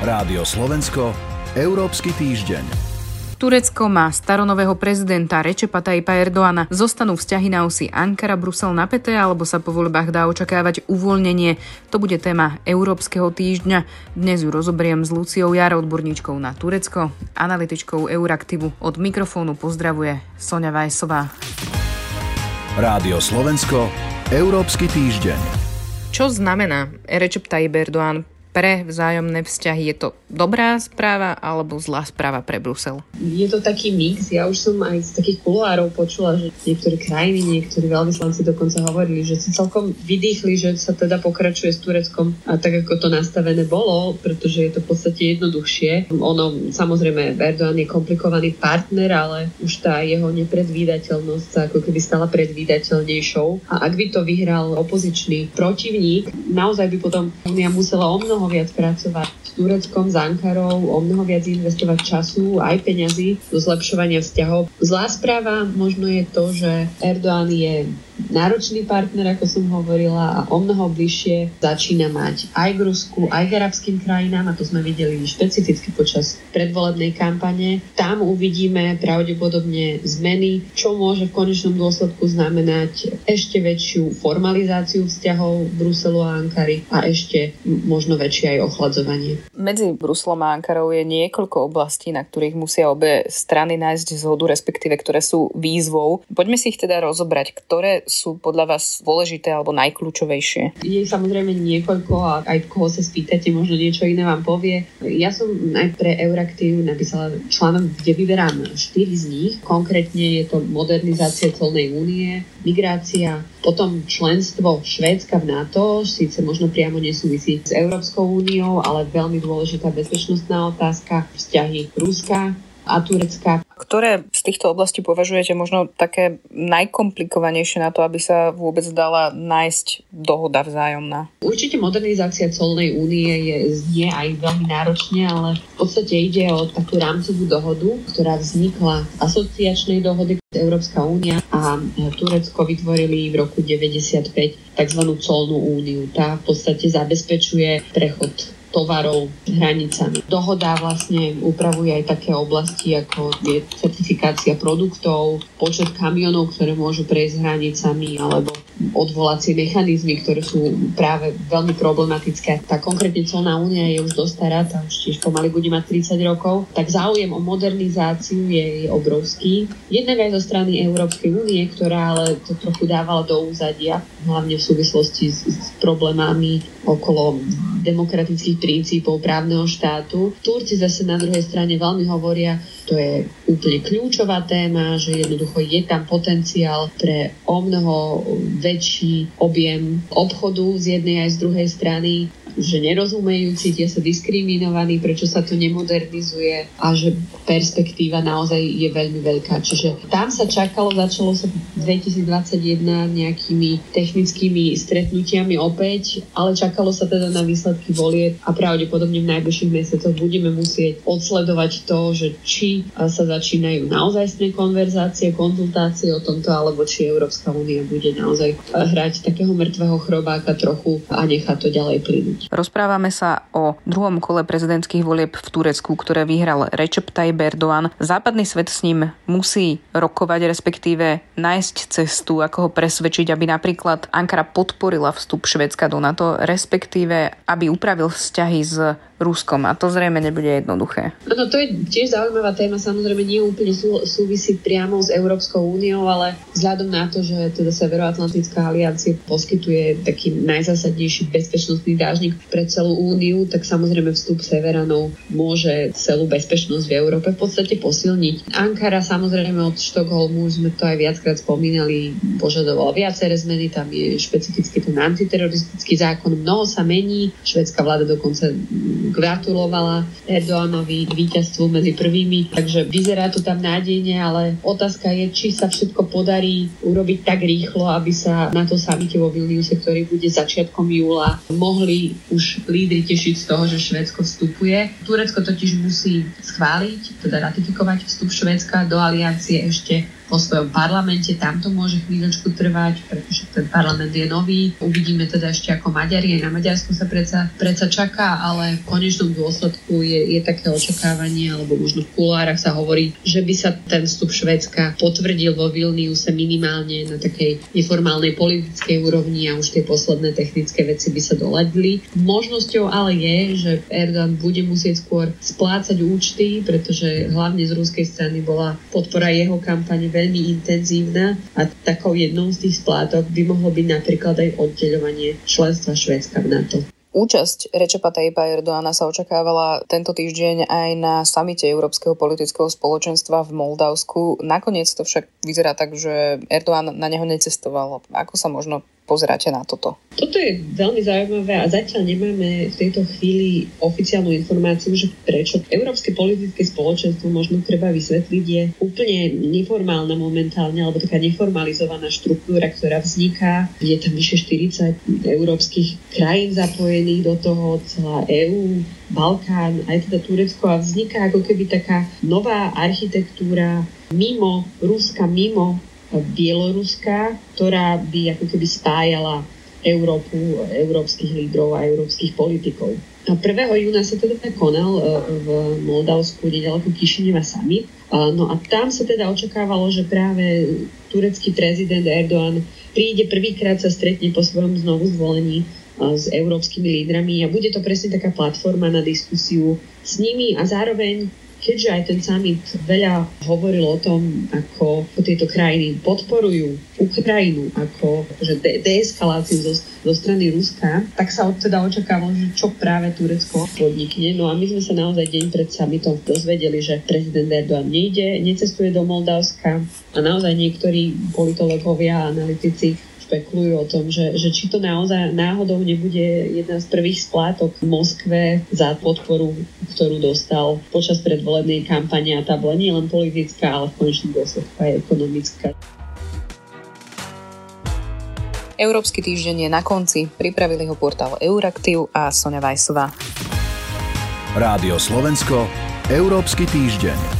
Rádio Slovensko, Európsky týždeň. Turecko má staronového prezidenta Rečepa Tajpa Erdoána. Zostanú vzťahy na osi Ankara, Brusel napäté alebo sa po voľbách dá očakávať uvoľnenie? To bude téma Európskeho týždňa. Dnes ju rozoberiem s Luciou Jar, odborníčkou na Turecko, analytičkou Euraktivu. Od mikrofónu pozdravuje Sonja Vajsová. Rádio Slovensko, Európsky týždeň. Čo znamená Recep Tayyip Erdoğan pre vzájomné vzťahy. Je to dobrá správa alebo zlá správa pre Brusel? Je to taký mix. Ja už som aj z takých kuloárov počula, že niektoré krajiny, niektorí veľvyslanci dokonca hovorili, že si celkom vydýchli, že sa teda pokračuje s Tureckom a tak, ako to nastavené bolo, pretože je to v podstate jednoduchšie. Ono, samozrejme, Erdogan je komplikovaný partner, ale už tá jeho nepredvídateľnosť sa ako keby stala predvídateľnejšou. A ak by to vyhral opozičný protivník, naozaj by potom Unia musela o mnoho viac pracovať s Tureckom, Ankarou, o mnoho viac investovať času aj peňazí do zlepšovania vzťahov. Zlá správa možno je to, že Erdoğan je náročný partner, ako som hovorila, a o mnoho bližšie začína mať aj k Rusku, aj k arabským krajinám, a to sme videli špecificky počas predvolebnej kampane. Tam uvidíme pravdepodobne zmeny, čo môže v konečnom dôsledku znamenať ešte väčšiu formalizáciu vzťahov Bruselu a Ankary a ešte možno väčšie aj ochladzovanie. Medzi Bruslom a Ankarou je niekoľko oblastí, na ktorých musia obe strany nájsť zhodu, respektíve ktoré sú výzvou. Poďme si ich teda rozobrať, ktoré sú podľa vás dôležité alebo najkľúčovejšie? Je samozrejme niekoľko a aj koho sa spýtate, možno niečo iné vám povie. Ja som aj pre Euraktiv napísala článok, kde vyberám štyri z nich. Konkrétne je to modernizácia celnej únie, migrácia, potom členstvo Švédska v NATO, síce možno priamo nesúvisí s Európskou úniou, ale veľmi dôležitá bezpečnostná otázka, vzťahy Ruska a Turecka. Ktoré z týchto oblastí považujete možno také najkomplikovanejšie na to, aby sa vôbec dala nájsť dohoda vzájomná? Určite modernizácia colnej únie je, znie aj veľmi náročne, ale v podstate ide o takú rámcovú dohodu, ktorá vznikla asociačnej dohody Európska únia a Turecko vytvorili v roku 95 tzv. colnú úniu. Tá v podstate zabezpečuje prechod tovarov hranicami. Dohoda vlastne upravuje aj také oblasti, ako je certifikácia produktov, počet kamionov, ktoré môžu prejsť hranicami, alebo odvolacie mechanizmy, ktoré sú práve veľmi problematické. Tá konkrétne celná únia je už dosť stará, tá už tiež pomaly bude mať 30 rokov, tak záujem o modernizáciu je, obrovský. Jednak aj zo strany Európskej únie, ktorá ale to trochu dávala do úzadia, hlavne v súvislosti s, s problémami okolo demokratických princípov právneho štátu. Turci zase na druhej strane veľmi hovoria, to je úplne kľúčová téma, že jednoducho je tam potenciál pre o mnoho väčší objem obchodu z jednej aj z druhej strany že nerozumejú, cítia sa diskriminovaní, prečo sa to nemodernizuje a že perspektíva naozaj je veľmi veľká. Čiže tam sa čakalo, začalo sa 2021 nejakými technickými stretnutiami opäť, ale čakalo sa teda na výsledky volie a pravdepodobne v najbližších mesiacoch budeme musieť odsledovať to, že či sa začínajú naozajstné konverzácie, konzultácie o tomto, alebo či Európska únia bude naozaj hrať takého mŕtvého chrobáka trochu a nechať to ďalej plynúť. Rozprávame sa o druhom kole prezidentských volieb v Turecku, ktoré vyhral Recep Tayyip Erdoğan. Západný svet s ním musí rokovať, respektíve nájsť cestu, ako ho presvedčiť, aby napríklad Ankara podporila vstup Švedska do NATO, respektíve aby upravil vzťahy s Ruskom. A to zrejme nebude jednoduché. No to je tiež zaujímavá téma, samozrejme nie úplne sú, súvisí priamo s Európskou úniou, ale vzhľadom na to, že teda Severoatlantická aliancia poskytuje taký najzásadnejší bezpečnostný dážnik pre celú úniu, tak samozrejme vstup Severanov môže celú bezpečnosť v Európe v podstate posilniť. Ankara samozrejme od Štokholmu, sme to aj viackrát spomínali, požadovala viaceré zmeny, tam je špecificky ten antiteroristický zákon, mnoho sa mení, švedská vláda dokonca gratulovala Erdoánovi k víťazstvu medzi prvými, takže vyzerá to tam nádejne, ale otázka je, či sa všetko podarí urobiť tak rýchlo, aby sa na to samite vo Vilniuse, ktorý bude začiatkom júla, mohli už lídry tešiť z toho, že Švédsko vstupuje. Turecko totiž musí schváliť, teda ratifikovať vstup Švédska do aliancie ešte vo svojom parlamente, tam to môže chvíľočku trvať, pretože ten parlament je nový. Uvidíme teda ešte ako Maďari, aj na Maďarsku sa predsa, predsa čaká, ale v konečnom dôsledku je, je také očakávanie, alebo možno v kulárach sa hovorí, že by sa ten vstup Švedska potvrdil vo Vilniuse minimálne na takej neformálnej politickej úrovni a už tie posledné technické veci by sa doladili. Možnosťou ale je, že Erdogan bude musieť skôr splácať účty, pretože hlavne z ruskej strany bola podpora jeho kampane veľmi intenzívna a takou jednou z tých splátok by mohlo byť napríklad aj oddeľovanie členstva Švédska v NATO. Účasť Rečepa Tajpa Erdoána sa očakávala tento týždeň aj na samite Európskeho politického spoločenstva v Moldavsku. Nakoniec to však vyzerá tak, že Erdoğan na neho necestoval. Ako sa možno pozeráte na toto? Toto je veľmi zaujímavé a zatiaľ nemáme v tejto chvíli oficiálnu informáciu, že prečo Európske politické spoločenstvo možno treba vysvetliť je úplne neformálna momentálne alebo taká neformalizovaná štruktúra, ktorá vzniká. Je tam vyše 40 európskych krajín zapojených do toho, celá EÚ, Balkán, aj teda Turecko a vzniká ako keby taká nová architektúra mimo Ruska, mimo Bieloruska, ktorá by ako keby spájala Európu, európskych lídrov a európskych politikov. A 1. júna sa teda konal e, v Moldavsku nedaleko Kišineva summit. No a tam sa teda očakávalo, že práve turecký prezident Erdoğan príde prvýkrát sa stretne po svojom znovu zvolení e, s európskymi lídrami a bude to presne taká platforma na diskusiu s nimi a zároveň keďže aj ten summit veľa hovoril o tom, ako tieto krajiny podporujú Ukrajinu, ako že de- deeskaláciu zo, zo strany Ruska, tak sa od teda očakávalo, že čo práve Turecko podnikne. No a my sme sa naozaj deň pred summitom dozvedeli, že prezident Erdogan nejde, necestuje do Moldavska a naozaj niektorí politológovia a analytici špekulujú o tom, že, že či to naozaj náhodou nebude jedna z prvých splátok v Moskve za podporu, ktorú dostal počas predvolebnej kampane a tá bola nie len politická, ale v konečnom dôsledku aj ekonomická. Európsky týždeň je na konci. Pripravili ho portál Euraktiv a Sonja Vajsová. Rádio Slovensko, Európsky týždeň.